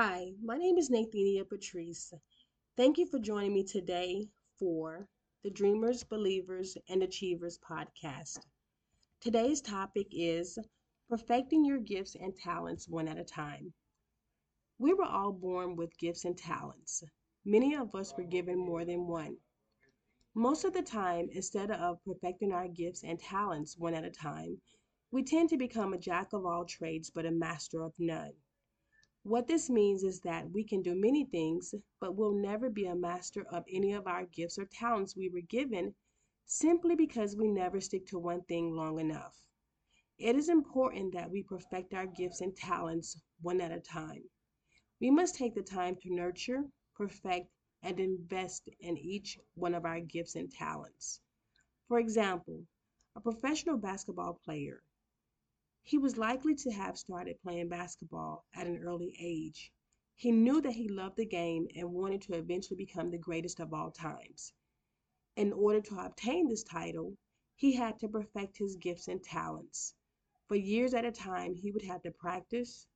Hi, my name is Nathania Patrice. Thank you for joining me today for the Dreamers, Believers, and Achievers podcast. Today's topic is perfecting your gifts and talents one at a time. We were all born with gifts and talents. Many of us were given more than one. Most of the time, instead of perfecting our gifts and talents one at a time, we tend to become a jack of all trades but a master of none. What this means is that we can do many things, but we'll never be a master of any of our gifts or talents we were given simply because we never stick to one thing long enough. It is important that we perfect our gifts and talents one at a time. We must take the time to nurture, perfect, and invest in each one of our gifts and talents. For example, a professional basketball player he was likely to have started playing basketball at an early age. He knew that he loved the game and wanted to eventually become the greatest of all times. In order to obtain this title, he had to perfect his gifts and talents. For years at a time, he would have to practice,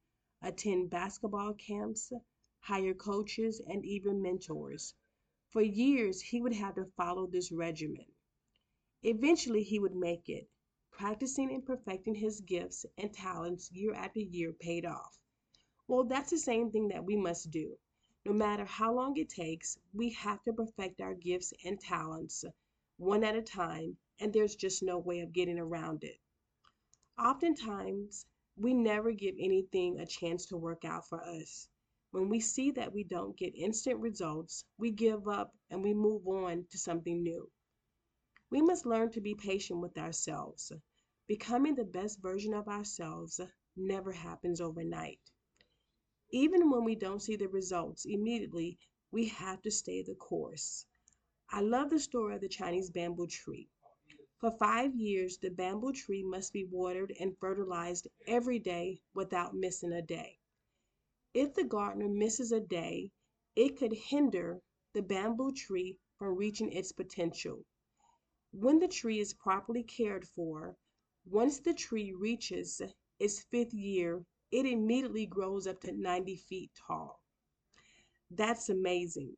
attend basketball camps, hire coaches, and even mentors. For years, he would have to follow this regimen. Eventually, he would make it, practicing and perfecting his gifts and talents year after year paid off. Well, that's the same thing that we must do. No matter how long it takes, we have to perfect our gifts and talents one at a time, and there's just no way of getting around it. Oftentimes, we never give anything a chance to work out for us. When we see that we don't get instant results, we give up and we move on to something new. We must learn to be patient with ourselves. Becoming the best version of ourselves never happens overnight. Even when we don't see the results immediately, we have to stay the course. I love the story of the Chinese bamboo tree. For five years, the bamboo tree must be watered and fertilized every day without missing a day. If the gardener misses a day, it could hinder the bamboo tree from reaching its potential. When the tree is properly cared for, once the tree reaches its fifth year, it immediately grows up to 90 feet tall. That's amazing.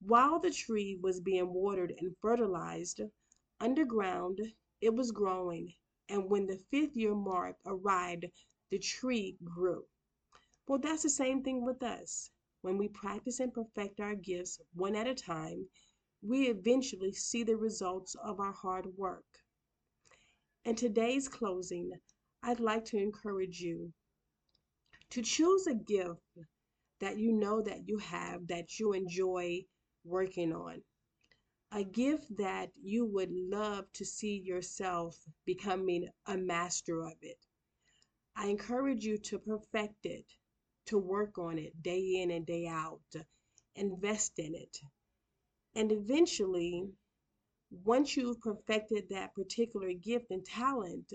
While the tree was being watered and fertilized underground, it was growing, and when the fifth year mark arrived, the tree grew. Well, that's the same thing with us. When we practice and perfect our gifts one at a time, we eventually see the results of our hard work. In today's closing, I'd like to encourage you to choose a gift that you know that you have that you enjoy working on. A gift that you would love to see yourself becoming a master of it. I encourage you to perfect it, to work on it day in and day out, invest in it, and eventually, once you've perfected that particular gift and talent,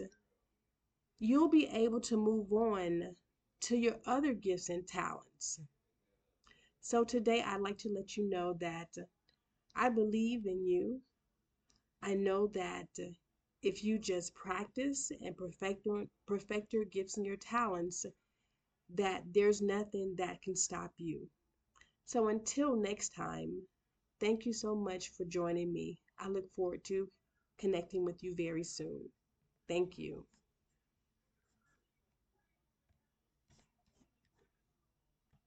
you'll be able to move on to your other gifts and talents. So today, I'd like to let you know that I believe in you. I know that if you just practice and perfect, perfect your gifts and your talents, that there's nothing that can stop you. So until next time, Thank you so much for joining me. I look forward to connecting with you very soon. Thank you.